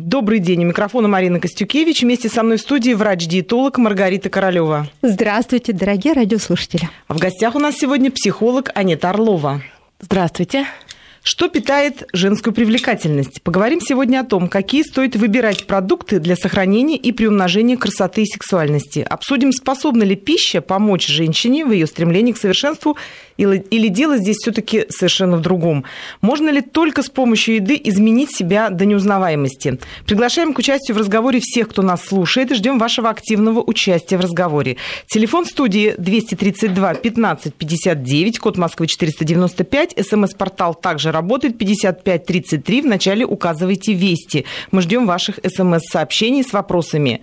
Добрый день. У микрофона Марина Костюкевич. Вместе со мной в студии врач-диетолог Маргарита Королева. Здравствуйте, дорогие радиослушатели. В гостях у нас сегодня психолог Анета Орлова. Здравствуйте. Что питает женскую привлекательность? Поговорим сегодня о том, какие стоит выбирать продукты для сохранения и приумножения красоты и сексуальности. Обсудим, способна ли пища помочь женщине в ее стремлении к совершенству или дело здесь все-таки совершенно в другом? Можно ли только с помощью еды изменить себя до неузнаваемости? Приглашаем к участию в разговоре всех, кто нас слушает, и ждем вашего активного участия в разговоре. Телефон студии 232 15 59, код Москвы 495, смс-портал также работает 5533. Вначале указывайте «Вести». Мы ждем ваших смс-сообщений с вопросами.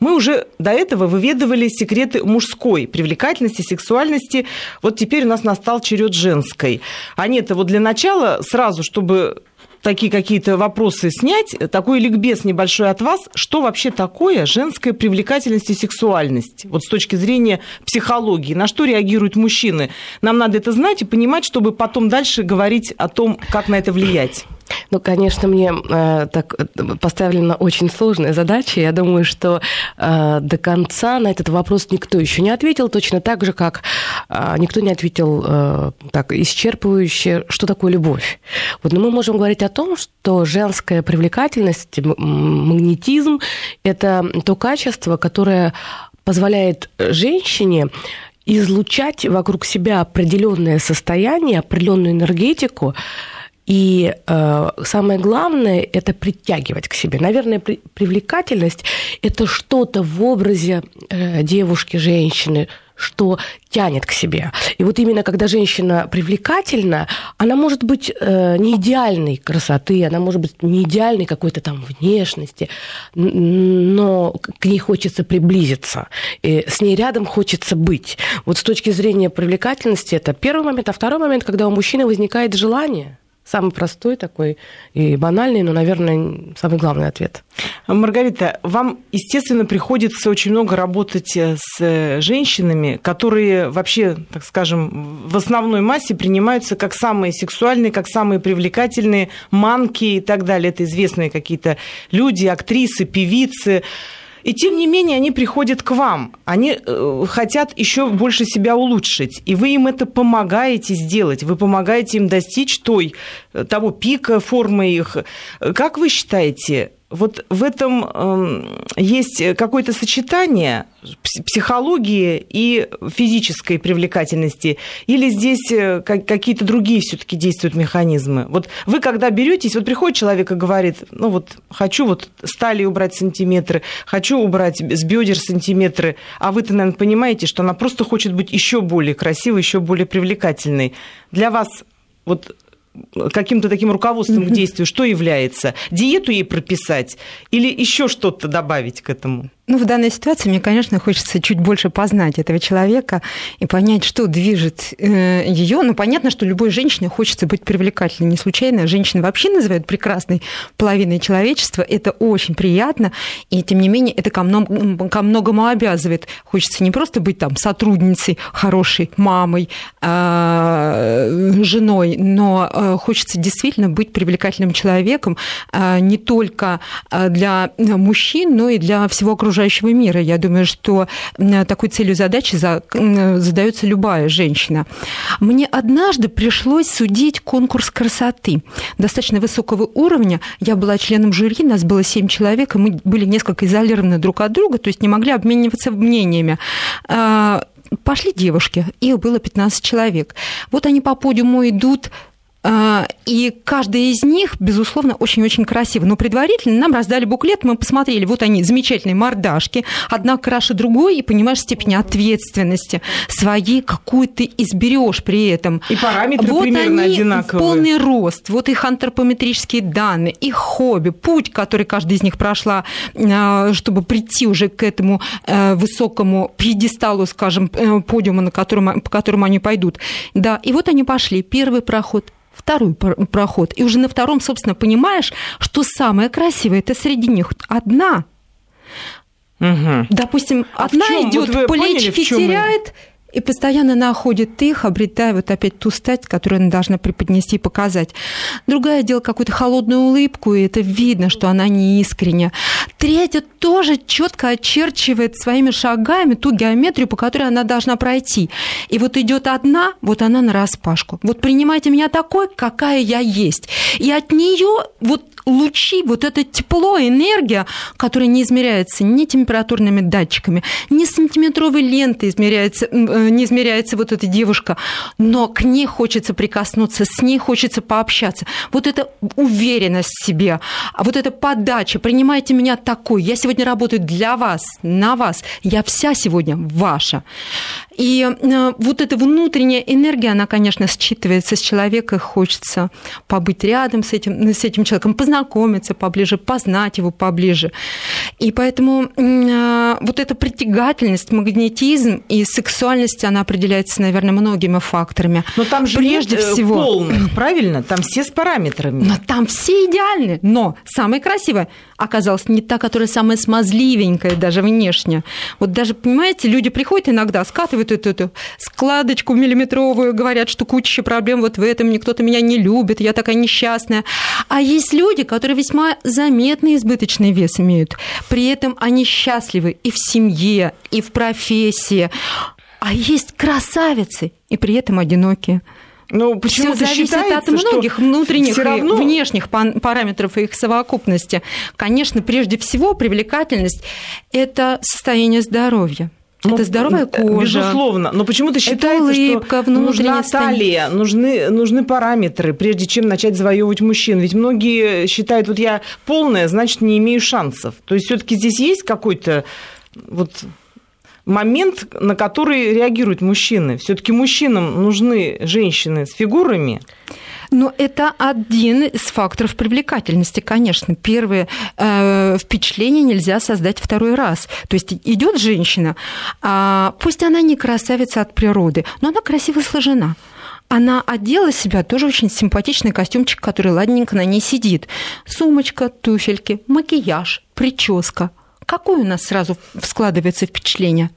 Мы уже до этого выведывали секреты мужской привлекательности, сексуальности. Вот теперь у нас настал черед женской. А нет, вот для начала сразу, чтобы такие какие-то вопросы снять, такой ликбез небольшой от вас, что вообще такое женская привлекательность и сексуальность? Вот с точки зрения психологии, на что реагируют мужчины? Нам надо это знать и понимать, чтобы потом дальше говорить о том, как на это влиять. Ну, конечно, мне э, так поставлена очень сложная задача. Я думаю, что э, до конца на этот вопрос никто еще не ответил, точно так же, как э, никто не ответил э, так исчерпывающе, что такое любовь. Вот, но мы можем говорить о том, что женская привлекательность, магнетизм – это то качество, которое позволяет женщине излучать вокруг себя определенное состояние, определенную энергетику, и э, самое главное – это притягивать к себе. Наверное, при, привлекательность – это что-то в образе э, девушки, женщины, что тянет к себе. И вот именно когда женщина привлекательна, она может быть э, не идеальной красоты, она может быть не идеальной какой-то там внешности, но к ней хочется приблизиться, и с ней рядом хочется быть. Вот с точки зрения привлекательности это первый момент, а второй момент, когда у мужчины возникает желание – Самый простой такой и банальный, но, наверное, самый главный ответ. Маргарита, вам, естественно, приходится очень много работать э, с э, женщинами, которые вообще, так скажем, в основной массе принимаются как самые сексуальные, как самые привлекательные, манки и так далее. Это известные какие-то люди, актрисы, певицы. И тем не менее они приходят к вам. Они э, хотят еще больше себя улучшить. И вы им это помогаете сделать. Вы помогаете им достичь той, э, того пика формы их. Как вы считаете, вот в этом эм, есть какое-то сочетание психологии и физической привлекательности, или здесь э, какие-то другие все-таки действуют механизмы? Вот вы когда беретесь, вот приходит человек и говорит, ну вот хочу вот с талии убрать сантиметры, хочу убрать с бедер сантиметры, а вы-то, наверное, понимаете, что она просто хочет быть еще более красивой, еще более привлекательной. Для вас вот каким-то таким руководством к действию, что является? Диету ей прописать или еще что-то добавить к этому? Ну, в данной ситуации мне, конечно, хочется чуть больше познать этого человека и понять, что движет э, ее. Ну, понятно, что любой женщине хочется быть привлекательной. Не случайно женщины вообще называют прекрасной половиной человечества. Это очень приятно, и тем не менее это ко, многому, ко многому обязывает. Хочется не просто быть там сотрудницей, хорошей мамой, э, женой, но э, хочется действительно быть привлекательным человеком не только для мужчин, но и для всего окружающего окружающего мира. Я думаю, что такой целью задачи задается любая женщина. Мне однажды пришлось судить конкурс красоты достаточно высокого уровня. Я была членом жюри, нас было семь человек, и мы были несколько изолированы друг от друга, то есть не могли обмениваться мнениями а, пошли девушки, их было 15 человек. Вот они по подиуму идут, и каждая из них, безусловно, очень-очень красива. Но предварительно нам раздали буклет, мы посмотрели, вот они, замечательные мордашки, одна краше другой, и понимаешь степень ответственности своей, какую ты изберешь при этом. И параметры вот примерно они одинаковые. полный рост, вот их антропометрические данные, их хобби, путь, который каждая из них прошла, а, чтобы прийти уже к этому э, высокому пьедесталу, скажем, э, подиуму, на котором, по которому они пойдут. Да, и вот они пошли. Первый проход, второй проход. И уже на втором, собственно, понимаешь, что самое красивое это среди них одна. Угу. Допустим, а одна идет, вот плечики теряет, и постоянно находит их, обретая вот опять ту стать, которую она должна преподнести и показать. Другая делает какую-то холодную улыбку, и это видно, что она не искренняя. Третья тоже четко очерчивает своими шагами ту геометрию, по которой она должна пройти. И вот идет одна, вот она на распашку. Вот принимайте меня такой, какая я есть. И от нее вот лучи, вот это тепло, энергия, которая не измеряется ни температурными датчиками, ни сантиметровой лентой измеряется, э, не измеряется вот эта девушка, но к ней хочется прикоснуться, с ней хочется пообщаться. Вот эта уверенность в себе, а вот эта подача, принимайте меня такой, я сегодня работаю для вас, на вас, я вся сегодня ваша. И э, вот эта внутренняя энергия, она, конечно, считывается с человека, хочется побыть рядом с этим, с этим человеком, познакомиться поближе, познать его поближе. И поэтому э, вот эта притягательность, магнетизм и сексуальность, она определяется, наверное, многими факторами. Но там же прежде нет э, всего полных, правильно? Там все с параметрами. Но там все идеальны. Но самое красивое оказалось не та, которая самая смазливенькая даже внешне. Вот даже, понимаете, люди приходят иногда, скатывают эту, эту складочку миллиметровую, говорят, что куча проблем вот в этом, никто-то меня не любит, я такая несчастная. А есть люди, которые весьма заметный избыточный вес имеют. При этом они счастливы и в семье, и в профессии. А есть красавицы, и при этом одинокие. Но почему Все зависит от многих внутренних равно... и внешних параметров и их совокупности. Конечно, прежде всего, привлекательность – это состояние здоровья. Ну, это здоровая кожа. Безусловно. Но почему-то считается, улыбка, что нужна талия, нужны, нужны параметры, прежде чем начать завоевывать мужчин. Ведь многие считают, вот я полная, значит, не имею шансов. То есть все таки здесь есть какой-то вот момент, на который реагируют мужчины. Все-таки мужчинам нужны женщины с фигурами. Но это один из факторов привлекательности, конечно. Первое э, впечатление нельзя создать второй раз. То есть идет женщина, э, пусть она не красавица от природы, но она красиво сложена она одела себя тоже очень симпатичный костюмчик, который ладненько на ней сидит. Сумочка, туфельки, макияж, прическа. Какое у нас сразу складывается впечатление?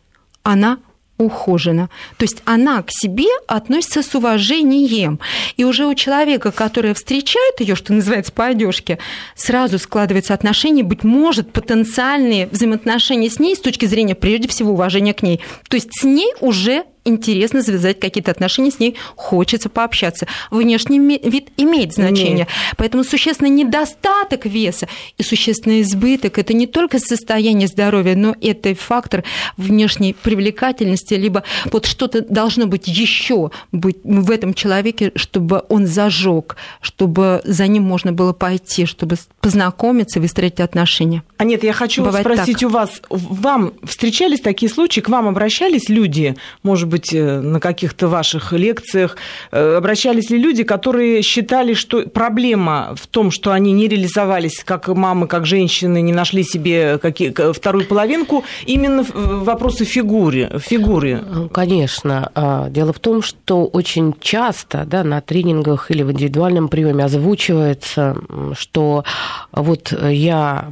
она ухожена. То есть она к себе относится с уважением. И уже у человека, который встречает ее, что называется, по одежке, сразу складывается отношение, быть может, потенциальные взаимоотношения с ней с точки зрения, прежде всего, уважения к ней. То есть с ней уже интересно завязать какие-то отношения с ней, хочется пообщаться. Внешний вид имеет значение. Нет. Поэтому существенный недостаток веса и существенный избыток – это не только состояние здоровья, но это фактор внешней привлекательности, либо вот что-то должно быть еще быть в этом человеке, чтобы он зажег, чтобы за ним можно было пойти, чтобы познакомиться, выстроить отношения. А нет, я хочу Бывает спросить так. у вас, вам встречались такие случаи, к вам обращались люди, может быть, э, на каких-то ваших лекциях, э, обращались ли люди, которые считали, что проблема в том, что они не реализовались как мамы, как женщины, не нашли себе какие, вторую половинку, именно вопросы фигуры, фигуры? Конечно. А, дело в том, что очень часто да, на тренингах или в индивидуальном приеме озвучивается, что вот я,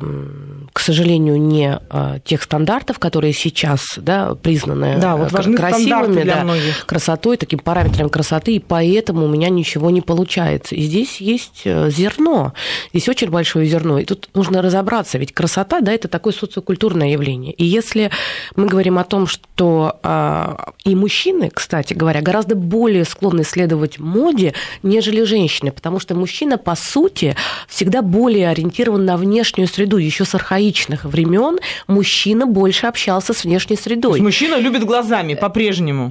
к сожалению, не а, тех стандартов, которые сейчас да, признаны да, вот важны красивыми, формами, для да, многих. красотой, таким параметром красоты, и поэтому у меня ничего не получается. И здесь есть э, зерно, здесь очень большое зерно, и тут нужно разобраться, ведь красота, да, это такое социокультурное явление. И если мы говорим о том, что а, и мужчины, кстати говоря, гораздо более склонны следовать моде, нежели женщины, потому что мужчина, по сути, всегда более ориентирован на внешнюю среду. Еще с архаичных времен мужчина больше общался с внешней средой. мужчина любит глазами по-прежнему?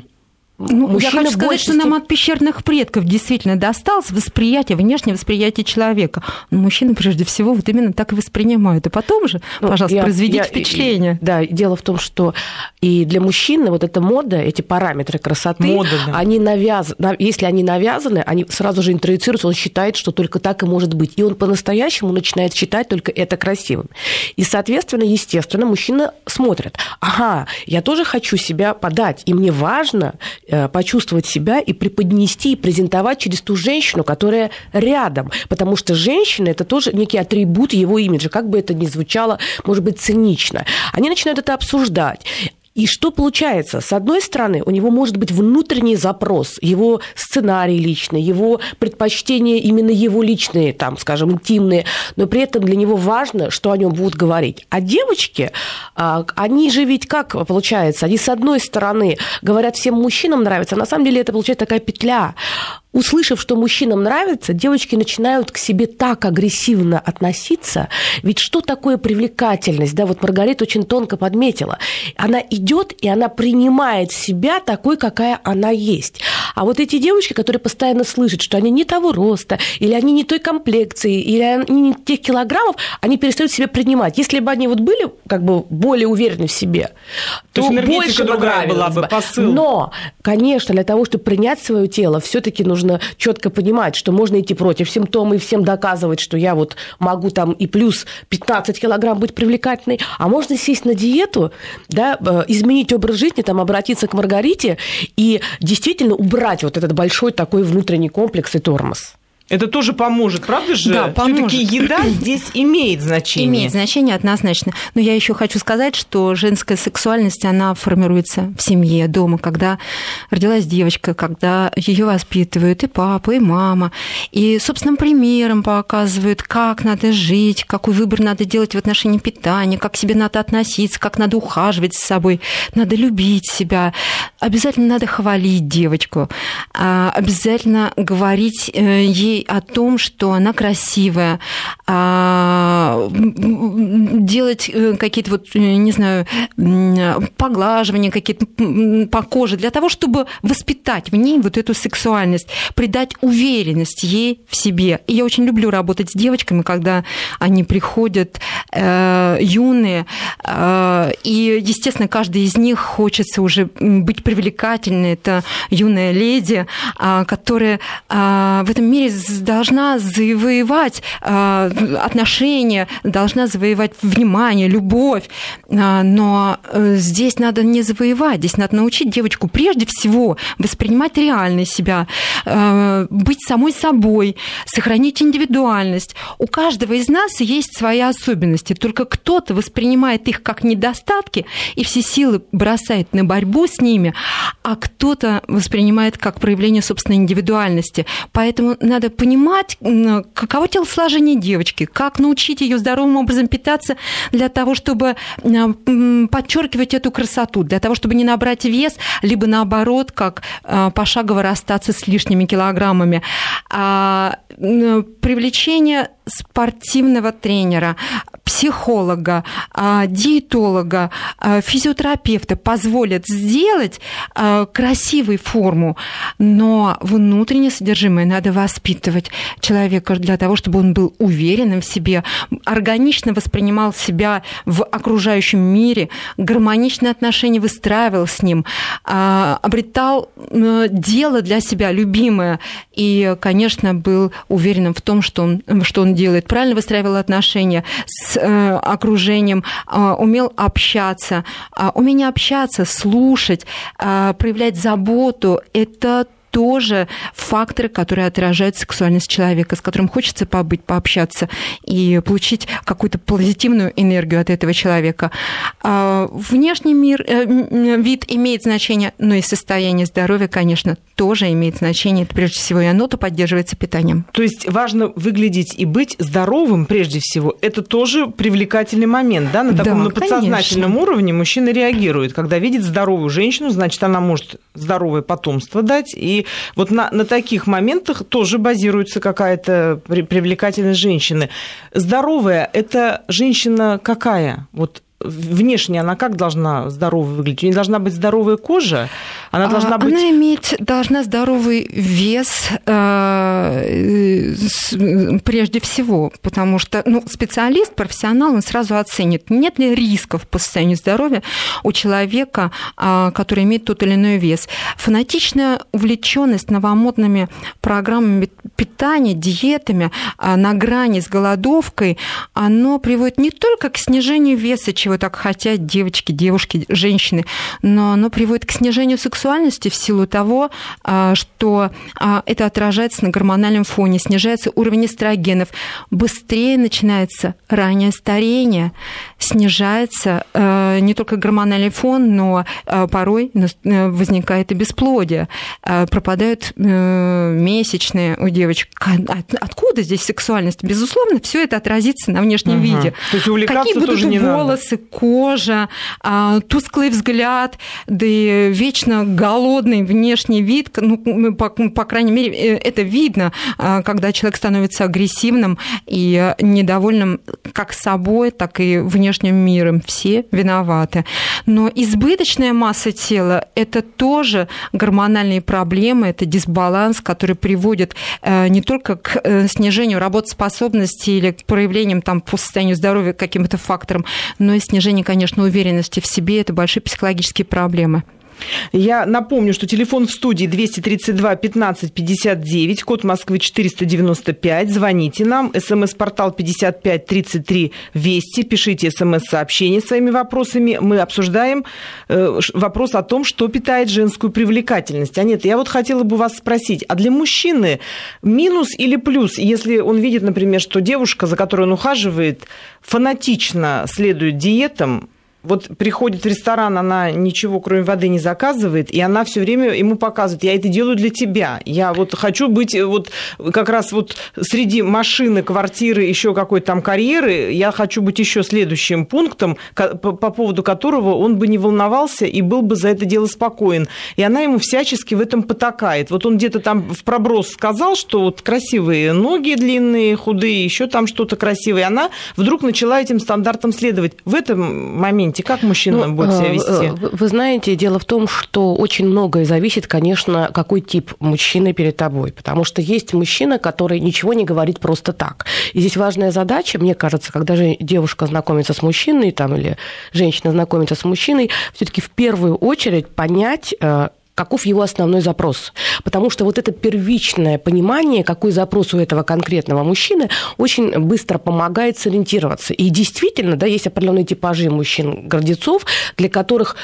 Ну, Мужчина я хочу сказать, что нам от пещерных предков действительно досталось восприятие, внешнее восприятие человека. Но мужчины, прежде всего, вот именно так и воспринимают. И потом же, ну, пожалуйста, я, произведите я, впечатление. Да, дело в том, что и для мужчины вот эта мода, эти параметры красоты, мода, да. они навязаны, если они навязаны, они сразу же интроицируются, он считает, что только так и может быть. И он по-настоящему начинает считать только это красивым. И, соответственно, естественно, мужчина смотрит, ага, я тоже хочу себя подать, и мне важно почувствовать себя и преподнести, и презентовать через ту женщину, которая рядом. Потому что женщина – это тоже некий атрибут его имиджа, как бы это ни звучало, может быть, цинично. Они начинают это обсуждать. И что получается? С одной стороны, у него может быть внутренний запрос, его сценарий личный, его предпочтения именно его личные, там, скажем, интимные, но при этом для него важно, что о нем будут говорить. А девочки, а, они же ведь как получается? Они, с одной стороны, говорят, всем мужчинам нравится, а на самом деле это получается такая петля услышав, что мужчинам нравится, девочки начинают к себе так агрессивно относиться. Ведь что такое привлекательность? Да, вот Маргарита очень тонко подметила. Она идет и она принимает себя такой, какая она есть. А вот эти девочки, которые постоянно слышат, что они не того роста, или они не той комплекции, или они не тех килограммов, они перестают себя принимать. Если бы они вот были как бы более уверены в себе, то, то больше другая была бы посыл. Но, конечно, для того, чтобы принять свое тело, все-таки нужно четко понимать, что можно идти против симптомов и всем доказывать, что я вот могу там и плюс 15 килограмм быть привлекательной, а можно сесть на диету, да, э, изменить образ жизни, там, обратиться к Маргарите и действительно убрать убрать вот этот большой такой внутренний комплекс и тормоз. Это тоже поможет, правда же? Да, поможет. Все-таки еда здесь имеет значение. Имеет значение однозначно. Но я еще хочу сказать, что женская сексуальность, она формируется в семье, дома, когда родилась девочка, когда ее воспитывают и папа, и мама, и собственным примером показывают, как надо жить, какой выбор надо делать в отношении питания, как к себе надо относиться, как надо ухаживать с собой, надо любить себя. Обязательно надо хвалить девочку, а обязательно говорить э, о том, что она красивая, а, делать э, какие-то вот, э, не знаю, поглаживания какие-то по коже, для того, чтобы воспитать в ней вот эту сексуальность, придать уверенность ей в себе. И я очень люблю работать с девочками, когда они приходят юные, э, и, естественно, каждый из них хочется уже быть привлекательной. Это юная леди, э, которая э, в этом мире должна завоевать отношения, должна завоевать внимание, любовь. Но э, здесь надо не завоевать, здесь надо научить девочку прежде всего воспринимать реально себя, быть самой собой, сохранить индивидуальность. У каждого из нас есть свои особенности, только кто-то воспринимает их как недостатки и все силы бросает на борьбу с ними, а кто-то воспринимает как проявление собственной индивидуальности. Поэтому надо понимать, каково телосложение девочки, как научить ее здоровым образом питаться для того, чтобы подчеркивать эту красоту, для того, чтобы не набрать вес, либо наоборот, как а, пошагово расстаться с лишними килограммами. А, привлечение спортивного тренера, психолога, а, диетолога, а, физиотерапевта позволят сделать а, красивую форму, но внутреннее содержимое надо воспитывать человека для того, чтобы он был уверенным в себе, органично воспринимал себя в окружающем мире, гармоничные отношения выстраивал с ним, обретал дело для себя любимое и, конечно, был уверенным в том, что он, что он делает, правильно выстраивал отношения с э, окружением, э, умел общаться. Э, умение общаться, слушать, э, проявлять заботу – это тоже факторы, которые отражают сексуальность человека, с которым хочется побыть, пообщаться и получить какую-то позитивную энергию от этого человека. А, внешний мир, э, вид имеет значение, но и состояние здоровья, конечно, тоже имеет значение. Это прежде всего и оно-то поддерживается питанием. То есть важно выглядеть и быть здоровым прежде всего. Это тоже привлекательный момент, да? На таком да, на подсознательном конечно. уровне мужчина реагирует. Когда видит здоровую женщину, значит, она может здоровое потомство дать, и вот на, на таких моментах тоже базируется какая-то привлекательность женщины. Здоровая – это женщина какая? Вот внешне она как должна здорово выглядеть? У нее должна быть здоровая кожа? Она должна быть... Она иметь, должна здоровый вес э, прежде всего, потому что ну, специалист, профессионал, он сразу оценит, нет ли рисков по состоянию здоровья у человека, э, который имеет тот или иной вес. Фанатичная увлеченность новомодными программами питания, диетами э, на грани с голодовкой, оно приводит не только к снижению веса, чего чего так хотят девочки, девушки, женщины, но оно приводит к снижению сексуальности в силу того, а, что а, это отражается на гормональном фоне, снижается уровень эстрогенов, быстрее начинается раннее старение, снижается э, не только гормональный фон, но э, порой э, возникает и бесплодие, пропадают месячные у девочек. Откуда здесь сексуальность? Безусловно, все это отразится на внешнем угу. виде. То есть Какие будут тоже не волосы, надо. кожа, а, тусклый взгляд, да и вечно голодный внешний вид. Ну, по, по крайней мере, это видно, а, когда человек становится агрессивным и недовольным как собой, так и внешним миром. Все виноваты. Но избыточная масса тела – это тоже гормональные проблемы, это дисбаланс, который приводит э, не только к э, снижению работоспособности или к проявлениям там, по состоянию здоровья каким-то факторам, но и снижение, конечно, уверенности в себе – это большие психологические проблемы. Я напомню, что телефон в студии 232 15 59, код Москвы 495. Звоните нам. СМС-портал 55 33 Вести. Пишите смс-сообщение своими вопросами. Мы обсуждаем э, вопрос о том, что питает женскую привлекательность. А нет, я вот хотела бы вас спросить, а для мужчины минус или плюс, если он видит, например, что девушка, за которой он ухаживает, фанатично следует диетам, вот приходит в ресторан, она ничего кроме воды не заказывает, и она все время ему показывает, я это делаю для тебя. Я вот хочу быть э, вот как раз вот среди машины, квартиры, еще какой-то там карьеры, я хочу быть еще следующим пунктом, по, по поводу которого он бы не волновался и был бы за это дело спокоен. И она ему всячески в этом потакает. Вот он где-то там в проброс сказал, что вот красивые ноги длинные, худые, еще там что-то красивое. И она вдруг начала этим стандартам следовать. В этом моменте моменте? Как мужчина ну, будет себя э, вести? Вы знаете, дело в том, что очень многое зависит, конечно, какой тип мужчины перед тобой. Потому что есть мужчина, который ничего не говорит просто так. И здесь важная задача, мне кажется, когда же девушка знакомится с мужчиной там, или женщина знакомится с мужчиной, все-таки в первую очередь понять, э, каков его основной запрос. Потому что вот это первичное понимание, какой запрос у этого конкретного мужчины, очень быстро помогает сориентироваться. И действительно, да, есть определенные типажи мужчин-гордецов, для которых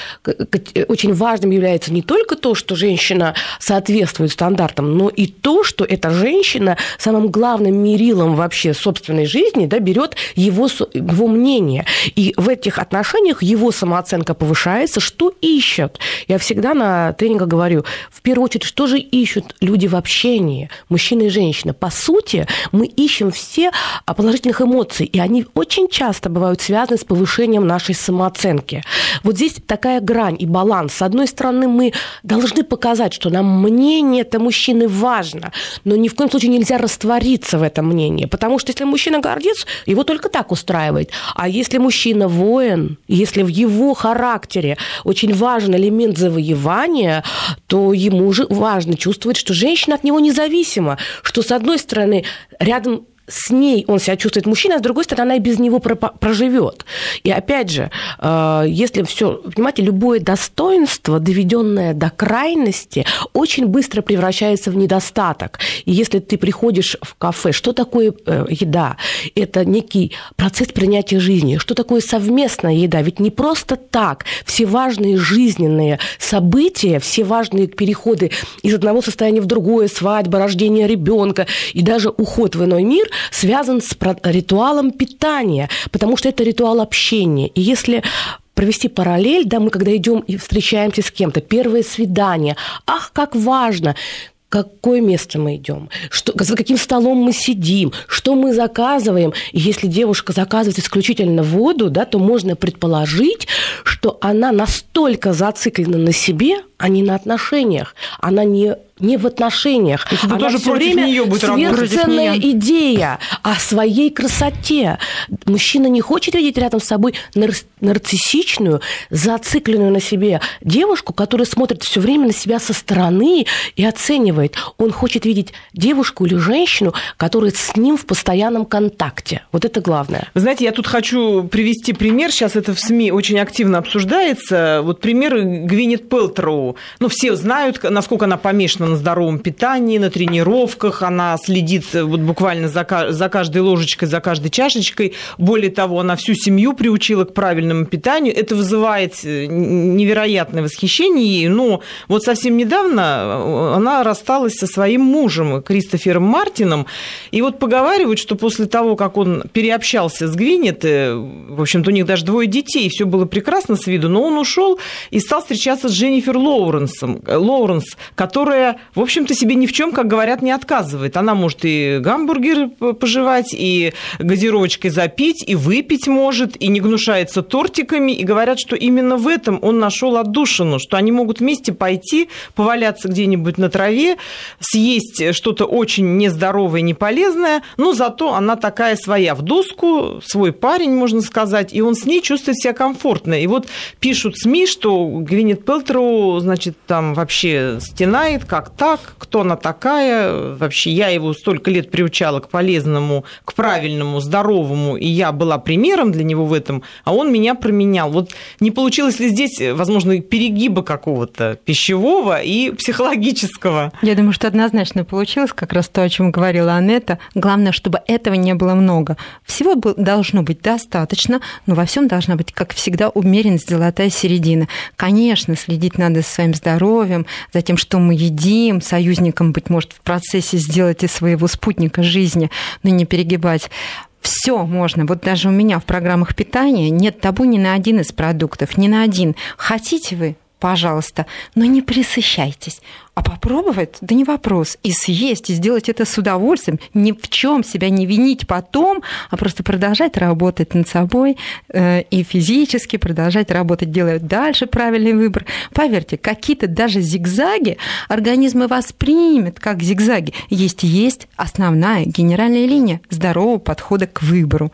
очень важным является не только то, что женщина соответствует стандартам, но и то, что эта женщина самым главным мерилом вообще собственной жизни да, берет его, его мнение. И в этих отношениях его самооценка повышается, что ищет. Я всегда на тренингах много говорю, в первую очередь, что же ищут люди в общении, мужчина и женщина? По сути, мы ищем все положительных эмоций, и они очень часто бывают связаны с повышением нашей самооценки. Вот здесь такая грань и баланс. С одной стороны, мы должны показать, что нам мнение это мужчины важно, но ни в коем случае нельзя раствориться в этом мнении, потому что если мужчина гордец, его только так устраивает. А если мужчина воин, если в его характере очень важен элемент завоевания, то ему же важно чувствовать, что женщина от него независима, что, с одной стороны, рядом с ней он себя чувствует мужчина, а с другой стороны, она и без него проживет. И опять же, э, если все, понимаете, любое достоинство, доведенное до крайности, очень быстро превращается в недостаток. И если ты приходишь в кафе, что такое э, еда? Это некий процесс принятия жизни. Что такое совместная еда? Ведь не просто так. Все важные жизненные события, все важные переходы из одного состояния в другое, свадьба, рождение ребенка и даже уход в иной мир – связан с ритуалом питания, потому что это ритуал общения. И если провести параллель, да, мы когда идем и встречаемся с кем-то, первое свидание, ах, как важно, какое место мы идем, что, за каким столом мы сидим, что мы заказываем. И если девушка заказывает исключительно воду, да, то можно предположить, что она настолько зациклена на себе, а не на отношениях. Она не не в отношениях. То Она тоже все время нее будет сверхценная идея о своей красоте. Мужчина не хочет видеть рядом с собой нарциссичную, зацикленную на себе девушку, которая смотрит все время на себя со стороны и оценивает. Он хочет видеть девушку или женщину, которая с ним в постоянном контакте. Вот это главное. Вы знаете, я тут хочу привести пример. Сейчас это в СМИ очень активно обсуждается. Вот пример Гвинет Пелтроу. Ну, все знают, насколько она помешана на здоровом питании, на тренировках, она следит вот буквально за, за каждой ложечкой, за каждой чашечкой. Более того, она всю семью приучила к правильному питанию. Это вызывает э, невероятное восхищение ей. Но вот совсем недавно э, она рассталась со своим мужем, Кристофером Мартином. И вот поговаривают, что после того, как он переобщался с Гвинет, в общем-то, у них даже двое детей, все было прекрасно с виду, но он ушел и стал встречаться с Дженнифер Лоуренсом, э, Лоуренс, которая, в общем-то, себе ни в чем, как говорят, не отказывает. Она может и гамбургер пожевать, и газировочкой запить, и выпить может, и не гнушается тортиками. И говорят, что именно в этом он нашел отдушину, что они могут вместе пойти, поваляться где-нибудь на траве, съесть что-то очень нездоровое, неполезное, но зато она такая своя в доску, свой парень, можно сказать, и он с ней чувствует себя комфортно. И вот пишут СМИ, что Гвинет Пелтроу, значит, там вообще стенает, как так, кто она такая, вообще я его столько лет приучала к полезному, к правильному, здоровому, и я была примером для него в этом, а он меня променял. Вот не получилось ли здесь, возможно, перегиба какого-то пищевого и психологического? Я думаю, что однозначно получилось, как раз то, о чем говорила Анетта. Главное, чтобы этого не было много. Всего должно быть достаточно, но во всем должна быть, как всегда, умеренность, золотая середина. Конечно, следить надо за своим здоровьем, за тем, что мы едим, союзником, быть может, в процессе сделать из своего спутника жизни, но не перегибать все можно. Вот даже у меня в программах питания нет табу ни на один из продуктов, ни на один. Хотите вы, пожалуйста, но не присыщайтесь. А попробовать, да не вопрос. И съесть, и сделать это с удовольствием, ни в чем себя не винить потом, а просто продолжать работать над собой э, и физически продолжать работать, делая дальше правильный выбор. Поверьте, какие-то даже зигзаги организм и воспримет как зигзаги. Есть есть основная генеральная линия здорового подхода к выбору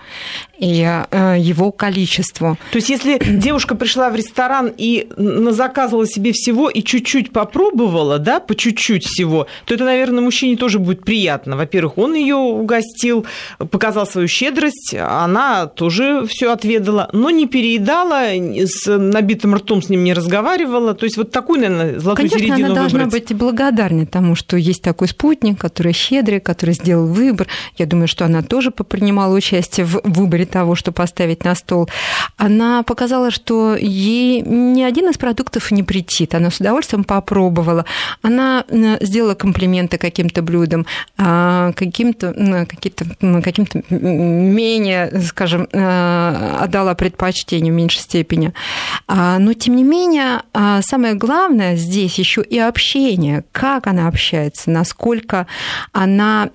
и э, его количеству. То есть если девушка пришла в ресторан и заказывала себе всего и чуть-чуть попробовала, да, по чуть-чуть всего, то это, наверное, мужчине тоже будет приятно. Во-первых, он ее угостил, показал свою щедрость, она тоже все отведала, но не переедала, с набитым ртом с ним не разговаривала. То есть вот такую, наверное, золотую Конечно, середину она должна быть благодарна тому, что есть такой спутник, который щедрый, который сделал выбор. Я думаю, что она тоже попринимала участие в выборе того, что поставить на стол. Она показала, что ей ни один из продуктов не претит. Она с удовольствием попробовала она сделала комплименты каким-то блюдам, а, каким-то каким-то каким-то менее, скажем, э, отдала предпочтение в меньшей степени. А, но, тем не менее, а, самое главное здесь еще и общение. Как она общается, насколько она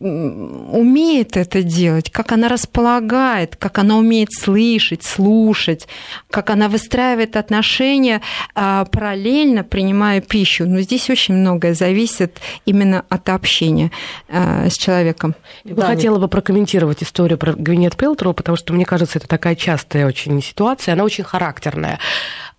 умеет это делать, как она располагает, как она умеет слышать, слушать, как она выстраивает отношения, параллельно принимая пищу. Но здесь очень многое зависит именно от общения э, с человеком. Я бы хотела бы прокомментировать историю про Гвинет Пелтроу, потому что, мне кажется, это такая частая очень ситуация, она очень характерная.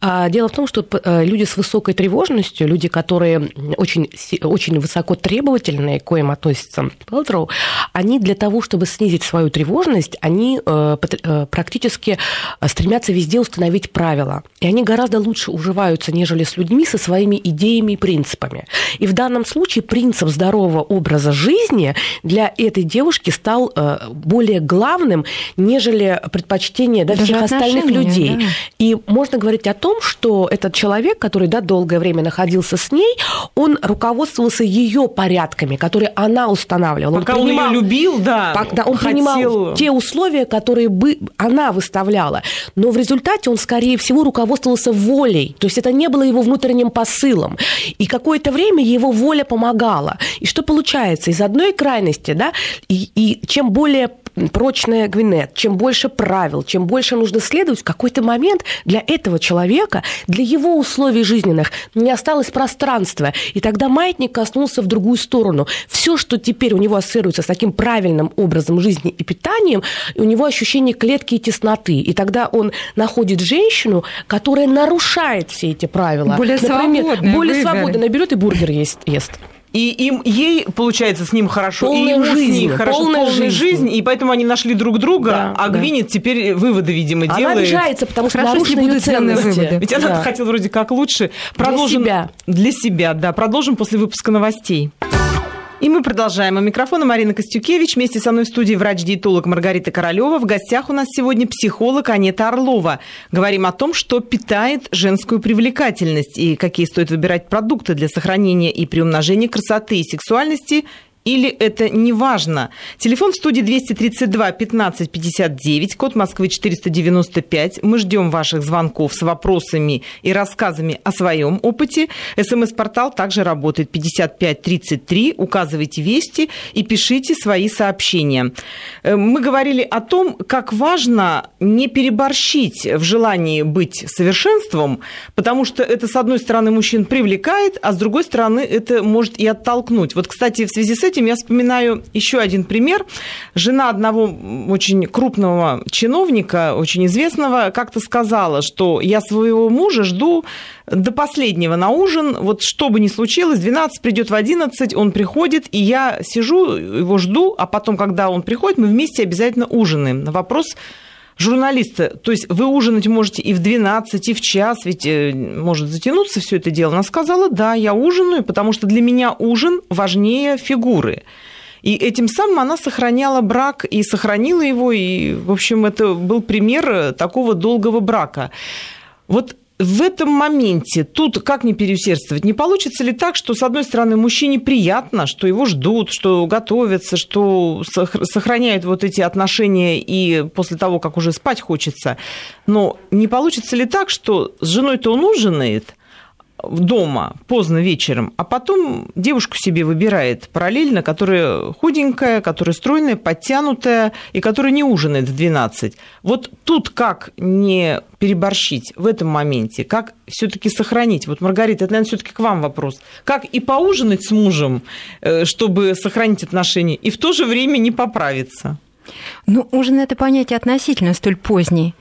А, дело в том, что э, люди с высокой тревожностью, люди, которые очень, очень высоко требовательные, к коим относится Пелтроу, они для того, чтобы снизить свою тревожность, они э, э, практически стремятся везде установить правила. И они гораздо лучше уживаются, нежели с людьми со своими идеями и принципами. И в данном случае принцип здорового образа жизни для этой девушки стал более главным, нежели предпочтение да, всех остальных людей. Да. И можно говорить о том, том, что этот человек, который да, долгое время находился с ней, он руководствовался ее порядками, которые она устанавливала. Пока он, принимал, он ее любил, да. Пока он хотел... принимал те условия, которые бы она выставляла. Но в результате он, скорее всего, руководствовался волей. То есть это не было его внутренним посылом. И какое-то время его воля помогала. И что получается? Из одной крайности, да, и, и чем более прочная Гвинет, чем больше правил, чем больше нужно следовать, в какой-то момент для этого человека, для его условий жизненных не осталось пространства. И тогда маятник коснулся в другую сторону. Все, что теперь у него ассоциируется с таким правильным образом жизни и питанием, у него ощущение клетки и тесноты. И тогда он находит женщину, которая нарушает все эти правила. Более Например, свободная. Более свободно. Наберет и бургер ест. ест. И им, ей, получается, с ним хорошо, полная и ему жизнь, с ней хорошо, полная, полная жизнь. жизнь, и поэтому они нашли друг друга, Да, а да. Гвинет теперь выводы, видимо, Она делает. обижается, потому что Хорошо, нарушены ее ценности. выводы. Ведь она Да. хотела вроде как лучше. Продолжим себя. Для себя, да. Продолжим после выпуска новостей. И мы продолжаем. У микрофона Марина Костюкевич. Вместе со мной в студии врач-диетолог Маргарита Королева. В гостях у нас сегодня психолог Анета Орлова. Говорим о том, что питает женскую привлекательность и какие стоит выбирать продукты для сохранения и приумножения красоты и сексуальности или это не важно? Телефон в студии 232 15 59, код Москвы 495. Мы ждем ваших звонков с вопросами и рассказами о своем опыте. СМС-портал также работает 5533. Указывайте вести и пишите свои сообщения. Э, Мы говорили о том, как важно не переборщить в желании быть совершенством, потому что это, с одной стороны, мужчин привлекает, а с другой стороны, это может и оттолкнуть. Вот, кстати, в связи с этим я вспоминаю еще один пример. Жена одного очень крупного чиновника, очень известного, как-то сказала, что я своего мужа жду до последнего на ужин, вот что бы ни случилось, 12 придет в 11, он приходит, и я сижу, его жду, а потом, когда он приходит, мы вместе обязательно ужинаем. На вопрос журналиста, то есть вы ужинать можете и в 12, и в час, ведь э, может затянуться все это дело. Она сказала, да, я ужинаю, потому что для меня ужин важнее фигуры. И этим самым она сохраняла брак и сохранила его, и, в общем, это был пример такого долгого брака. Вот в этом моменте тут как не переусердствовать? Не получится ли так, что, с одной стороны, мужчине приятно, что его ждут, что готовятся, что сох- сохраняют вот эти отношения и после того, как уже спать хочется, но не получится ли так, что с женой-то он ужинает, дома поздно вечером, а потом девушку себе выбирает параллельно, которая худенькая, которая стройная, подтянутая и которая не ужинает в 12. Вот тут как не переборщить в этом моменте, как все-таки сохранить? Вот, Маргарита, это, наверное, все-таки к вам вопрос. Как и поужинать с мужем, э, чтобы сохранить отношения, и в то же время не поправиться? Ну, ужин это понятие относительно столь поздний.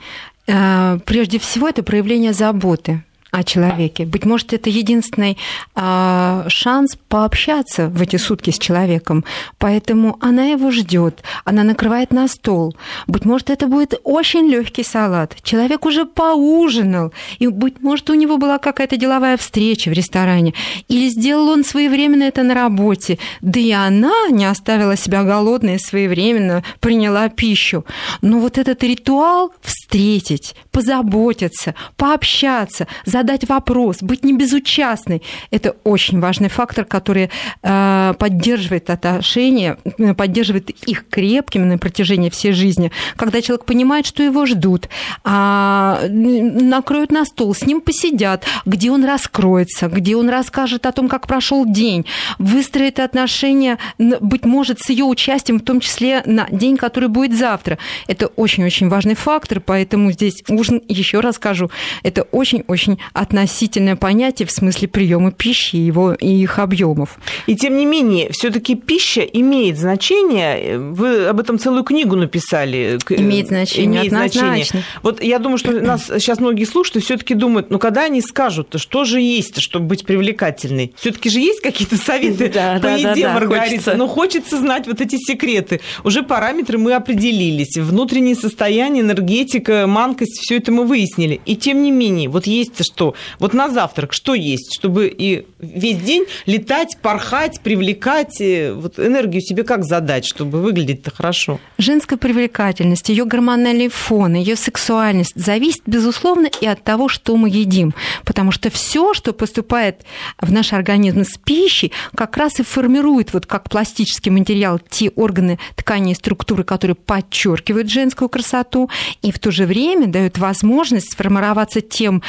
Э, Прежде всего, это проявление заботы о человеке. Быть может, это единственный а, шанс пообщаться в эти сутки с человеком. Поэтому она его ждет, она накрывает на стол. Быть может, это будет очень легкий салат. Человек уже поужинал, и, быть может, у него была какая-то деловая встреча в ресторане, или сделал он своевременно это на работе, да и она не оставила себя голодной своевременно приняла пищу. Но вот этот ритуал встретить, позаботиться, пообщаться, задать вопрос, быть не безучастной, это очень важный фактор, который э, поддерживает отношения, поддерживает их крепкими на протяжении всей жизни. Когда человек понимает, что его ждут, а, накроют на стол, с ним посидят, где он раскроется, где он расскажет о том, как прошел день, выстроит отношения, быть может, с ее участием, в том числе на день, который будет завтра. Это очень-очень важный фактор, поэтому здесь ужин, еще раз скажу, это очень-очень относительное понятие в смысле приема пищи его, и их объемов. И тем не менее, все-таки пища имеет значение. Вы об этом целую книгу написали. К- Имеет значение, Имеет однозначно. значение. Вот я думаю, что нас сейчас многие слушают и все-таки думают, ну когда они скажут, что же есть, чтобы быть привлекательной? Все-таки же есть какие-то советы Да, по да, да, еде, да, Маргарита? хочется. Но хочется знать вот эти секреты. Уже параметры мы определились. Внутреннее состояние, энергетика, манкость, все это мы выяснили. И тем не менее, вот есть что? Вот на завтрак что есть, чтобы и весь день летать, порхать, привлекать, э, вот энергию себе как задать, чтобы выглядеть-то хорошо? Женская привлекательность, ее гормональный фон, ее сексуальность зависит, безусловно, и от того, что мы едим. Потому что все, что поступает в наш организм с пищей, как раз и формирует, вот как пластический материал, те органы, ткани и структуры, которые подчеркивают женскую красоту, и в то же время дают возможность сформироваться тем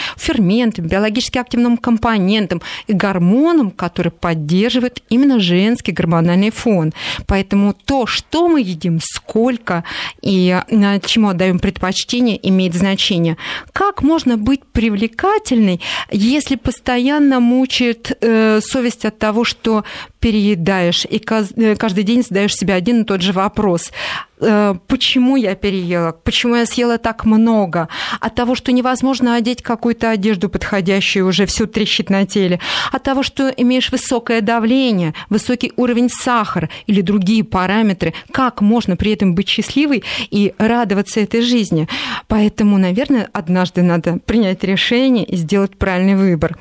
ферментом, биологически активным компонентом и гормоном, который поддерживает именно женский гормональный фон. Поэтому то, что мы едим, сколько и э, чему отдаем предпочтение, имеет значение. Как можно быть привлекательной, если постоянно мучает э, совесть от того, что переедаешь, и э, каждый день задаешь себе один и тот же вопрос э, почему я переела, почему я съела так много, от того, что невозможно одеть какую-то одежду подходящую, уже все трещит на теле, от того, что имеешь высокое давление, высокий уровень сахара или другие параметры, как можно при этом быть счастливой и радоваться этой жизни. Поэтому, наверное, однажды надо принять решение и сделать правильный выбор.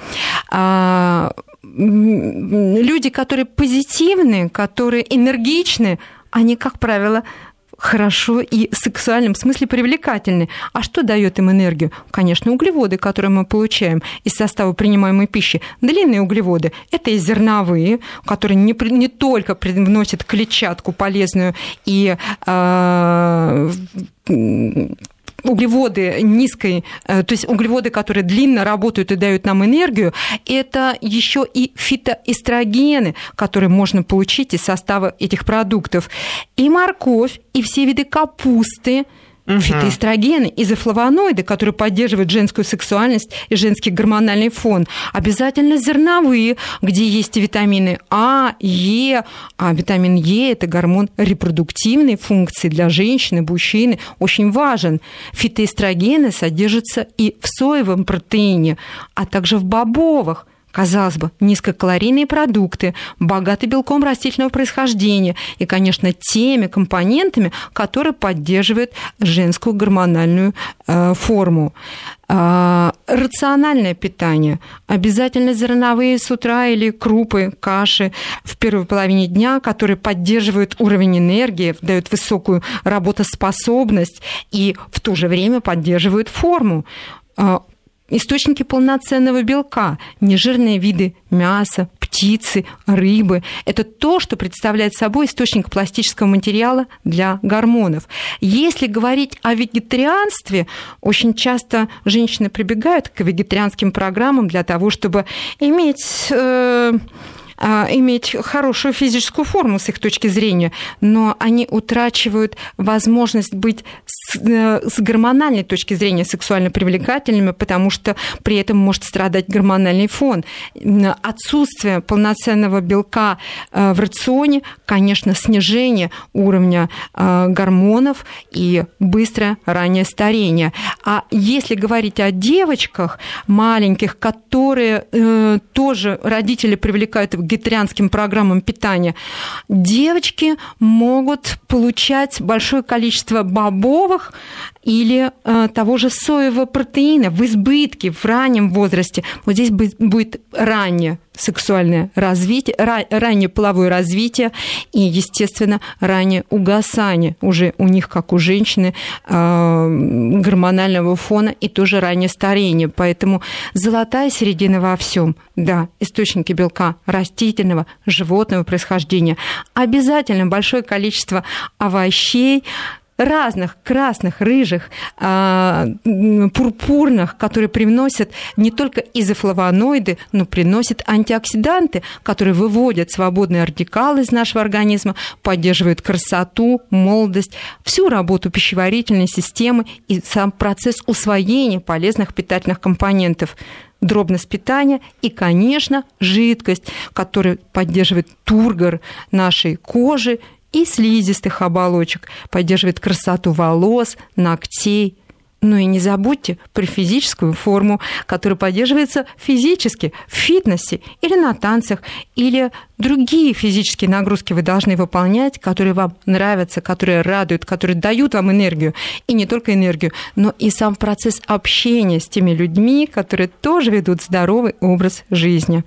Люди, которые позитивны, которые энергичны, они, как правило, хорошо и в сексуальном смысле привлекательны. А что дает им энергию? Конечно, углеводы, которые мы получаем из состава принимаемой пищи. Длинные углеводы – это и зерновые, которые не, не только вносят клетчатку полезную и э, углеводы низкой, э, то есть углеводы, которые длинно работают и дают нам энергию, это еще и фитоэстрогены, которые можно получить из состава этих продуктов. И морковь, и все виды капусты – Угу. Фитоэстрогены, изофлавоноиды, которые поддерживают женскую сексуальность и женский гормональный фон. Обязательно зерновые, где есть витамины А, Е. А витамин Е – это гормон репродуктивной функции для женщины, мужчины. Очень важен. Фитоэстрогены содержатся и в соевом протеине, а также в бобовых казалось бы, низкокалорийные продукты, богаты белком растительного происхождения и, конечно, теми компонентами, которые поддерживают женскую гормональную э, форму. Э, рациональное питание. Обязательно зерновые с утра или крупы, каши в первой половине дня, которые поддерживают уровень энергии, дают высокую работоспособность и в то же время поддерживают форму э, источники полноценного белка, нежирные виды мяса, птицы, рыбы. Это то, что представляет собой источник пластического материала для гормонов. Если говорить о вегетарианстве, очень часто женщины прибегают к вегетарианским программам для того, чтобы иметь... Э, иметь хорошую физическую форму с их точки зрения, но они утрачивают возможность быть с, э, с гормональной точки зрения сексуально привлекательными, потому что при этом может страдать гормональный фон. Отсутствие полноценного белка э, в рационе, конечно, снижение уровня э, гормонов и быстрое раннее старение. А если говорить о девочках маленьких, которые тоже родители привлекают в вегетарианским программам питания, девочки могут получать большое количество бобовых или э, того же соевого протеина в избытке в раннем возрасте. Вот здесь будет раннее сексуальное развитие, раннее половое развитие и, естественно, раннее угасание уже у них, как у женщины, э, гормонального фона и тоже раннее старение. Поэтому золотая середина во всем, да, источники белка растительного, животного происхождения, обязательно большое количество овощей, разных красных, рыжих, а, пурпурных, которые приносят не только изофлавоноиды, но приносят антиоксиданты, которые выводят свободный радикал из нашего организма, поддерживают красоту, молодость, всю работу пищеварительной системы и сам процесс усвоения полезных питательных компонентов. Дробность питания и, конечно, жидкость, которая поддерживает тургор нашей кожи и слизистых оболочек, поддерживает красоту волос, ногтей. Ну и не забудьте про физическую форму, которая поддерживается физически, в фитнесе или на танцах, или другие физические нагрузки вы должны выполнять, которые вам нравятся, которые радуют, которые дают вам энергию. И не только энергию, но и сам процесс общения с теми людьми, которые тоже ведут здоровый образ жизни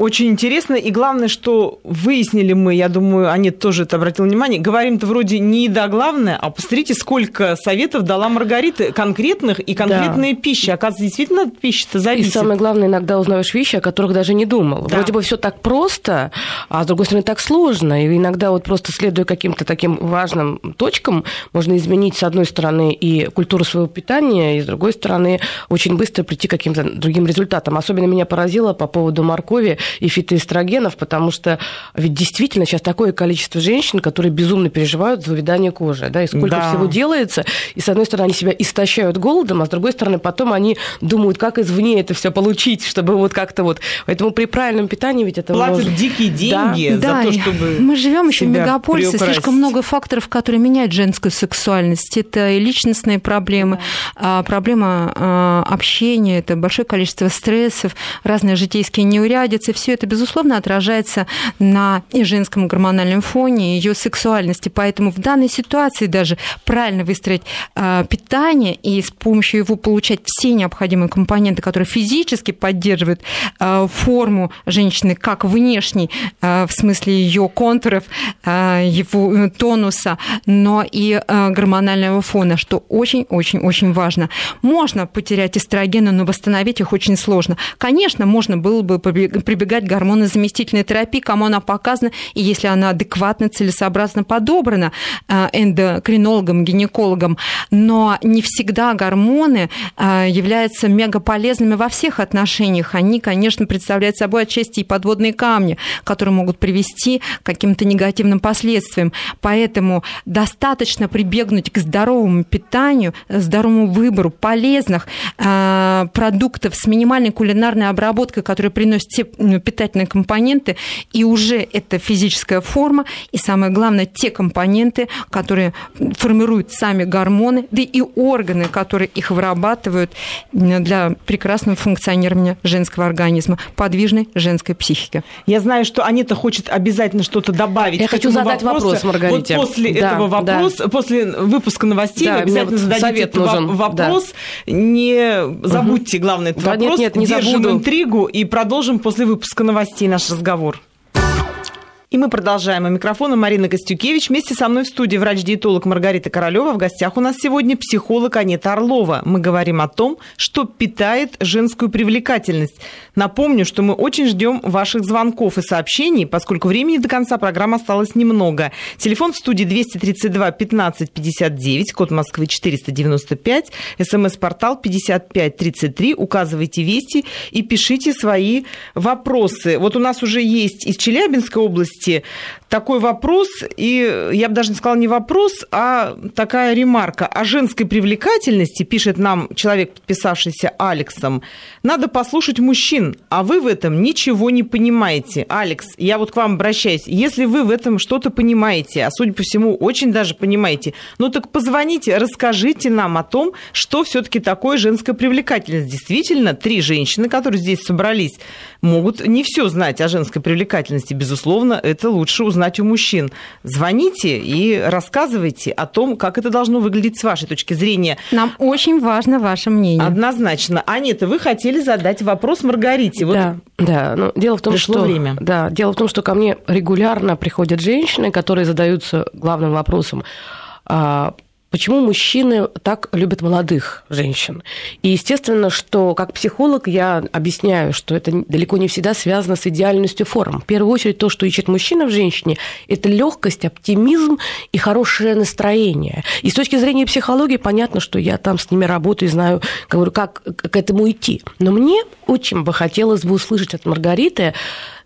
очень интересно. И главное, что выяснили мы, я думаю, они тоже это обратил внимание, говорим-то вроде не еда главное, а посмотрите, сколько советов дала Маргарита конкретных и конкретные да. пищи. Оказывается, действительно пища-то зависит. И самое главное, иногда узнаешь вещи, о которых даже не думал. Да. Вроде бы все так просто, а с другой стороны так сложно. И иногда вот просто следуя каким-то таким важным точкам, можно изменить, с одной стороны, и культуру своего питания, и с другой стороны, очень быстро прийти к каким-то другим результатам. Особенно меня поразило по поводу моркови и фитоэстрогенов, потому что ведь действительно сейчас такое количество женщин, которые безумно переживают за увядание кожи, да, и сколько да. всего делается, и с одной стороны они себя истощают голодом, а с другой стороны потом они думают, как извне это все получить, чтобы вот как-то вот, поэтому при правильном питании ведь это платят может... дикие деньги да. за то, чтобы мы живем еще в мегаполисе, слишком много факторов, которые меняют женскую сексуальность. Это и личностные проблемы, да. проблема а, общения, это большое количество стрессов, разные житейские неурядицы. Все это, безусловно, отражается на женском гормональном фоне, ее сексуальности. Поэтому в данной ситуации даже правильно выстроить а, питание и с помощью его получать все необходимые компоненты, которые физически поддерживают а, форму женщины как внешней, в смысле ее контуров, его тонуса, но и гормонального фона, что очень-очень-очень важно. Можно потерять эстрогены, но восстановить их очень сложно. Конечно, можно было бы прибегать к гормонозаместительной терапии, кому она показана, и если она адекватно, целесообразно подобрана э, эндокринологом, гинекологом, но не всегда гормоны э, являются мегаполезными во всех отношениях. Они, конечно, представляют собой отчасти и подводные камни, которые могут привести к каким-то негативным последствиям. Поэтому достаточно прибегнуть к здоровому питанию, здоровому выбору полезных э, продуктов с минимальной кулинарной обработкой, которые приносят все питательные компоненты, и уже это физическая форма, и самое главное, те компоненты, которые формируют сами гормоны, да и органы, которые их вырабатывают для прекрасного функционирования женского организма, подвижной женской психики. Я знаю, что Анита хочет обязательно что-то добавить. Я хочу задать вопросу. вопрос, Маргарите. Вот после да, этого вопроса, да. после выпуска новостей да, обязательно зададите совет нужен. вопрос. Да. Не забудьте, главное, этот да, вопрос. Нет, нет, не Держим забуду. интригу и продолжим после выпуска новостей наш разговор. И мы продолжаем. У микрофона Марина Костюкевич. Вместе со мной в студии врач-диетолог Маргарита Королева. В гостях у нас сегодня психолог Анета Орлова. Мы говорим о том, что питает женскую привлекательность. Напомню, что мы очень ждем ваших звонков и сообщений, поскольку времени до конца программы осталось немного. Телефон в студии 232 15 59, код Москвы 495, смс-портал 5533. Указывайте вести и пишите свои вопросы. Вот у нас уже есть из Челябинской области области такой вопрос, и я бы даже не сказала не вопрос, а такая ремарка. О женской привлекательности, пишет нам человек, подписавшийся Алексом, надо послушать мужчин, а вы в этом ничего не понимаете. Алекс, я вот к вам обращаюсь. Если вы в этом что-то понимаете, а судя по всему, очень даже понимаете, ну так позвоните, расскажите нам о том, что все-таки такое женская привлекательность. Действительно, три женщины, которые здесь собрались, могут не все знать о женской привлекательности. Безусловно, это лучше узнать у мужчин. Звоните и рассказывайте о том, как это должно выглядеть с вашей точки зрения. Нам очень важно ваше мнение. Однозначно. Анита, вы хотели задать вопрос Маргарите. Вот да, да. Но дело в том, что... время. Да, дело в том, что ко мне регулярно приходят женщины, которые задаются главным вопросом а, Почему мужчины так любят молодых женщин? И естественно, что как психолог я объясняю, что это далеко не всегда связано с идеальностью форм. В первую очередь то, что ищет мужчина в женщине, это легкость, оптимизм и хорошее настроение. И с точки зрения психологии понятно, что я там с ними работаю и знаю, говорю, как к этому идти. Но мне очень бы хотелось бы услышать от Маргариты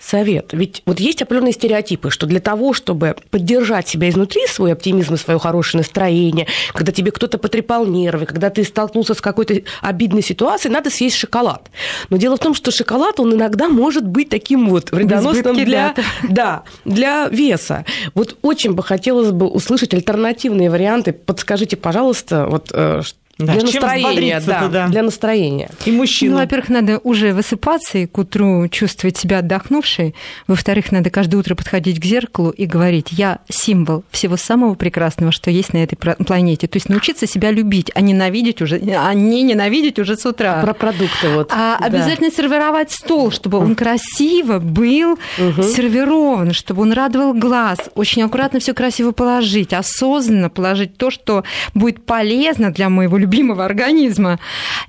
совет. Ведь вот есть определенные стереотипы, что для того, чтобы поддержать себя изнутри, свой оптимизм и свое хорошее настроение, когда тебе кто-то потрепал нервы, когда ты столкнулся с какой-то обидной ситуацией, надо съесть шоколад. Но дело в том, что шоколад, он иногда может быть таким вот вредоносным для, да, для веса. Вот очень бы хотелось бы услышать альтернативные варианты. Подскажите, пожалуйста, вот э, да, для настроения, да, да, для настроения. И мужчину. Ну, во-первых, надо уже высыпаться и к утру чувствовать себя отдохнувшей. Во-вторых, надо каждое утро подходить к зеркалу и говорить, я символ всего самого прекрасного, что есть на этой планете. То есть научиться себя любить, а ненавидеть уже, а не ненавидеть уже с утра. Про продукты вот. А да. обязательно сервировать стол, чтобы он красиво был угу. сервирован, чтобы он радовал глаз. Очень аккуратно все красиво положить, осознанно положить то, что будет полезно для моего любимого организма.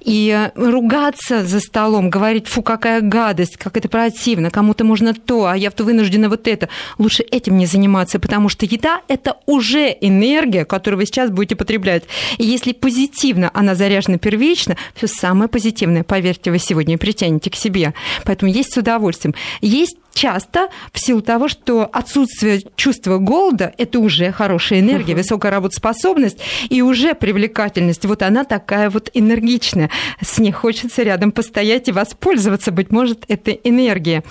И ругаться за столом, говорить, фу, какая гадость, как это противно, кому-то можно то, а я-то вынуждена вот это. Лучше этим не заниматься, потому что еда – это уже энергия, которую вы сейчас будете потреблять. И если позитивно она заряжена первично, все самое позитивное, поверьте, вы сегодня притянете к себе. Поэтому есть с удовольствием. Есть часто в силу того, что отсутствие чувства голода – это уже хорошая энергия, uh-huh. высокая работоспособность и уже привлекательность. Вот она такая вот энергичная. С ней хочется рядом постоять и воспользоваться, быть может, этой энергией.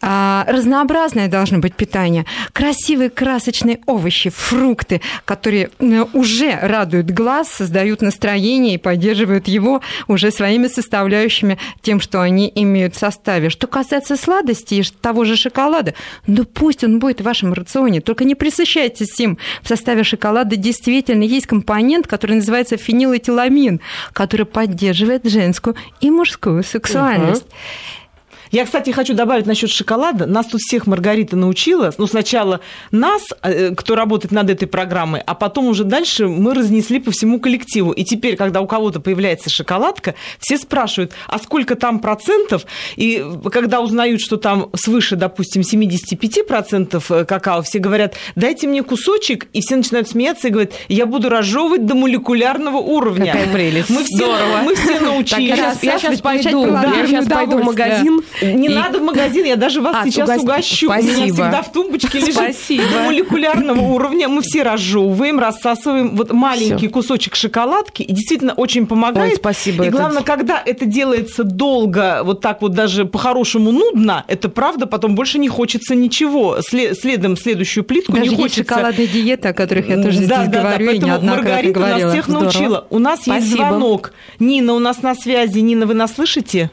А, разнообразное должно быть питание. Красивые красочные овощи, фрукты, которые уже радуют глаз, создают настроение и поддерживают его уже своими составляющими тем, что они имеют в составе. Что касается сладостей, того же шоколада. Ну пусть он будет в вашем рационе, только не присыщайтесь им. В составе шоколада действительно есть компонент, который называется фенилэтиламин, который поддерживает женскую и мужскую сексуальность. Угу. Я, кстати, хочу добавить насчет шоколада. Нас тут всех Маргарита научила. Ну, сначала нас, э, кто работает над этой программой, а потом уже дальше мы разнесли по всему коллективу. И теперь, когда у кого-то появляется шоколадка, все спрашивают, а сколько там процентов? И когда узнают, что там свыше, допустим, 75% э, какао, все говорят, дайте мне кусочек, и все начинают смеяться и говорят, я буду разжевывать до молекулярного уровня. Какая прелесть. Мы все, Здорово. Мы все научились. Так, я, я сейчас пойду, я сейчас пойду в магазин не и... надо в магазин, я даже вас а, сейчас угощ... угощу. Спасибо. У меня всегда в тумбочке лежит Спасибо. до молекулярного уровня. Мы все разжевываем, рассасываем вот маленький кусочек шоколадки, и действительно очень помогает. Ой, спасибо. И главное, это... когда это делается долго, вот так вот даже по-хорошему нудно, это правда, потом больше не хочется ничего. След... Следом следующую плитку даже не хочется. шоколадная диета, о которых я тоже да, здесь да, говорю, да, и неоднократно Маргарита говорила. нас всех Здорово. научила. У нас Спасибо. есть звонок. Нина у нас на связи. Нина, вы нас слышите?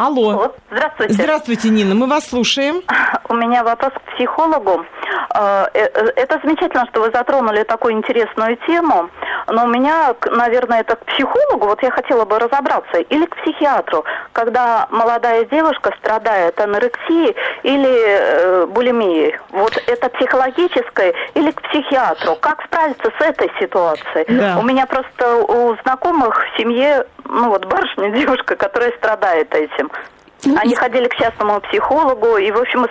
Алло. Алло. Здравствуйте. Здравствуйте, Нина, мы вас слушаем. У меня вопрос к психологу. Э, э, это замечательно, что вы затронули такую интересную тему, но у меня, наверное, это к психологу, вот я хотела бы разобраться, или к психиатру, когда молодая девушка страдает анорексией или э, булимией. Вот это психологическое или к психиатру? Как справиться с этой ситуацией? Да. У меня просто у знакомых в семье, ну вот барышня, девушка, которая страдает этим. Ну, Они ходили к частному психологу, и, в общем,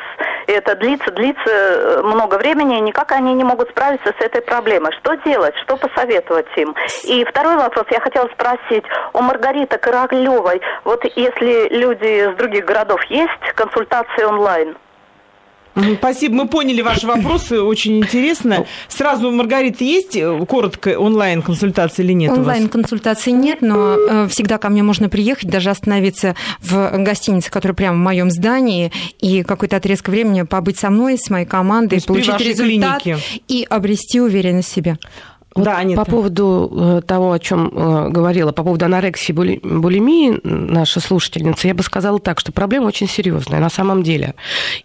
это длится, длится э, много времени, и никак они не могут справиться с этой проблемой. Что делать? Что посоветовать им? И второй вопрос я хотела спросить. У Маргариты Кораглевой, вот если люди с других городов есть консультации онлайн? Спасибо, мы поняли ваши вопросы, очень интересно. Сразу, Маргарита, есть э, коротко онлайн-консультация или нет Онлайн-консультации нет, но э, всегда ко мне можно приехать, даже остановиться в гостинице, которая прямо в моем здании, и какой-то отрезок времени побыть со мной, с моей командой, получить результат клинике. и обрести уверенность в себе. Вот да, Анита. По поводу э, того, о чем э, говорила, по поводу анорексии, булимии наша слушательница, я бы сказала так, что проблема очень серьезная на самом деле.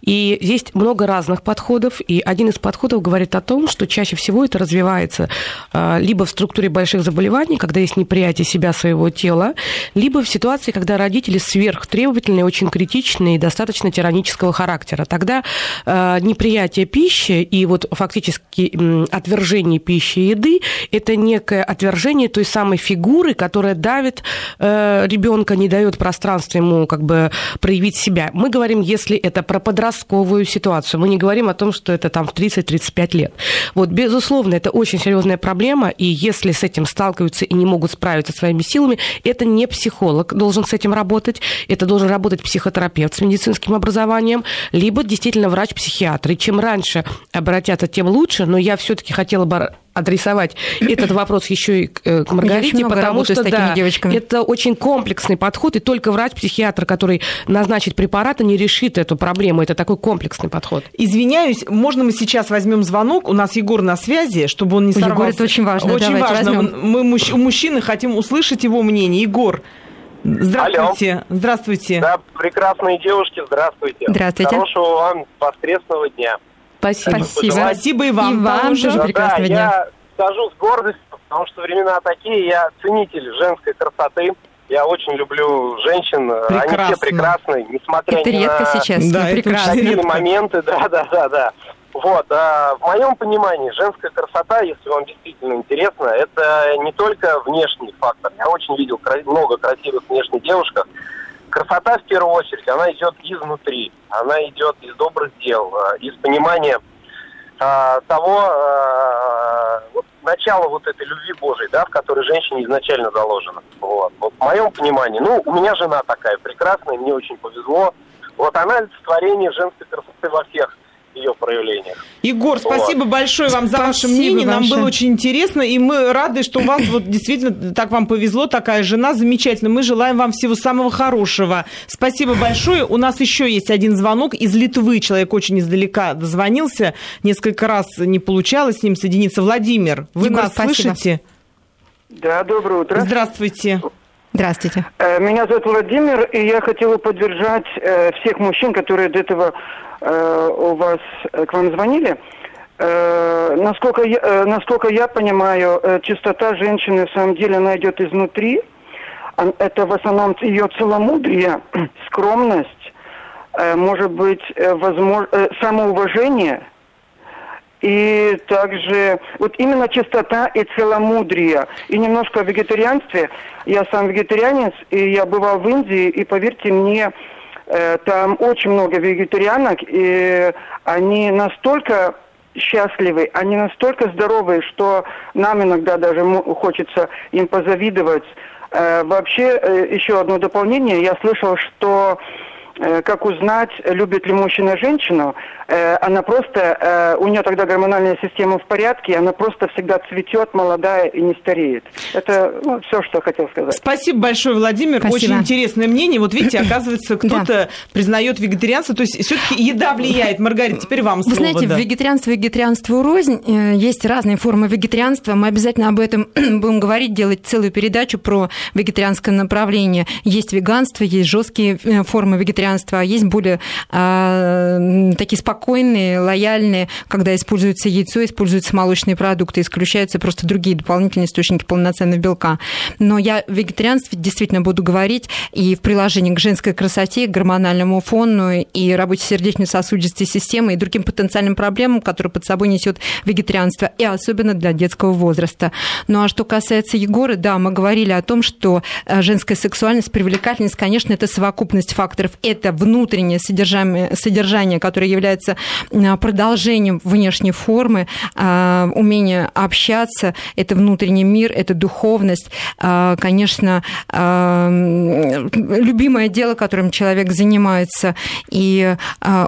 И есть много разных подходов, и один из подходов говорит о том, что чаще всего это развивается э, либо в структуре больших заболеваний, когда есть неприятие себя, своего тела, либо в ситуации, когда родители сверхтребовательные, очень критичные и достаточно тиранического характера. Тогда неприятие пищи и вот фактически отвержение пищи и еды это некое отвержение той самой фигуры, которая давит э, ребенка, не дает пространства ему как бы проявить себя. Мы говорим, если это про подростковую ситуацию, мы не говорим о том, что это там в 30-35 лет. Вот, безусловно, это очень серьезная проблема, и если с этим сталкиваются и не могут справиться своими силами, это не психолог должен с этим работать, это должен работать психотерапевт с медицинским образованием, либо действительно врач-психиатр. И чем раньше обратятся, тем лучше, но я все-таки хотела бы адресовать этот вопрос еще и к э, Маргарите, потому что да, девочками. это очень комплексный подход, и только врач-психиатр, который назначит препараты, не решит эту проблему. Это такой комплексный подход. Извиняюсь, можно мы сейчас возьмем звонок? У нас Егор на связи, чтобы он не сорвался. Егор, это очень важно. Очень Давайте важно. Возьмем. Мы у мужчины хотим услышать его мнение. Егор, Здравствуйте. Алло. Здравствуйте. Да, прекрасные девушки, здравствуйте. Здравствуйте. Хорошего вам воскресного дня. Спасибо. Спасибо. Спасибо и вам. И вам тоже да, прекрасного да, дня. Я скажу с гордостью, потому что времена такие, я ценитель женской красоты. Я очень люблю женщин, Прекрасно. они все прекрасны, несмотря это ни редко на сейчас, да, какие моменты, да, да, да, да. Вот, а в моем понимании, женская красота, если вам действительно интересно, это не только внешний фактор. Я очень видел много красивых внешних девушек. Красота, в первую очередь, она идет изнутри. Она идет из добрых дел, а, из понимания а, того а, вот, начала вот этой любви Божией, да, в которой женщине изначально заложено. Вот. вот в моем понимании, ну, у меня жена такая прекрасная, мне очень повезло. Вот она олицетворение женской красоты во всех ее проявлениях. Егор, спасибо вот. большое вам за ваше мнение. Нам было очень интересно, и мы рады, что у вас вот действительно так вам повезло, такая жена замечательная. Мы желаем вам всего самого хорошего. Спасибо большое. У нас еще есть один звонок из Литвы. Человек очень издалека дозвонился. Несколько раз не получалось с ним соединиться. Владимир, вы Егор, нас спасибо. слышите? Да, доброе утро. Здравствуйте. Здравствуйте. Э, меня зовут Владимир, и я хотела поддержать э, всех мужчин, которые до этого Э, у вас э, к вам звонили. Э, насколько, я, насколько я понимаю, чистота женщины в самом деле она идет изнутри. Это в основном ее целомудрие, скромность, может быть, возможно, самоуважение. И также вот именно чистота и целомудрие. И немножко о вегетарианстве. Я сам вегетарианец, и я бывал в Индии, и поверьте мне, Э, там очень много вегетарианок, и они настолько счастливы, они настолько здоровы, что нам иногда даже хочется им позавидовать. Э, вообще, э, еще одно дополнение. Я слышал, что как узнать, любит ли мужчина женщину, Э, она просто, э, у нее тогда гормональная система в порядке, она просто всегда цветет, молодая и не стареет. Это ну, все, что хотел сказать. Спасибо большое, Владимир. Спасибо. Очень интересное мнение. Вот видите, оказывается, кто-то да. признает вегетарианство, то есть все-таки еда влияет. Маргарита, теперь вам слово. Вы знаете, да. вегетарианство и вегетарианство рознь. Э, есть разные формы вегетарианства. Мы обязательно об этом будем говорить, делать целую передачу про вегетарианское направление. Есть веганство, есть жесткие формы вегетарианства, а есть более э, такие спокойные спокойные, лояльные, когда используется яйцо, используются молочные продукты, исключаются просто другие дополнительные источники полноценного белка. Но я в вегетарианстве действительно буду говорить и в приложении к женской красоте, к гормональному фону и работе сердечно-сосудистой системы и другим потенциальным проблемам, которые под собой несет вегетарианство, и особенно для детского возраста. Ну а что касается Егора, да, мы говорили о том, что э, женская сексуальность, привлекательность, конечно, это совокупность факторов. Это внутреннее содержание, содержание которое является является а, продолжением внешней формы, а, умение общаться, это внутренний мир, это духовность, а, конечно, любимое дело, которым человек занимается, и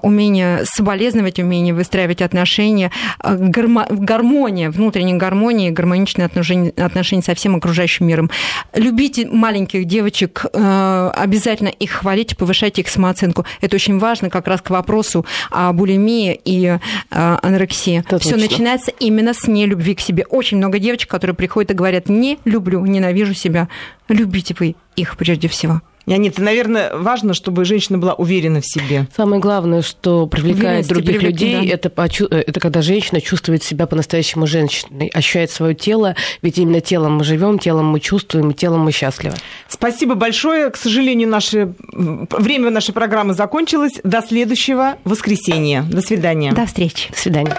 умение соболезновать, умение выстраивать отношения, гармония, внутренняя гармония, гармоничные отношения, отношения со всем окружающим миром. Любите маленьких девочек, обязательно их хвалите, повышайте их самооценку. Это очень важно как раз к вопросу об булимия и э, анорексия. Все начинается именно с нелюбви к себе. Очень много девочек, которые приходят и говорят, не люблю, ненавижу себя. Любите вы их прежде всего. Нет, наверное, важно, чтобы женщина была уверена в себе. Самое главное, что привлекает других людей, да. это, это когда женщина чувствует себя по-настоящему женщиной, ощущает свое тело, ведь именно телом мы живем, телом мы чувствуем, телом мы счастливы. Спасибо большое. К сожалению, наше время нашей программы закончилось. До следующего воскресенья. До свидания. До встречи. До свидания.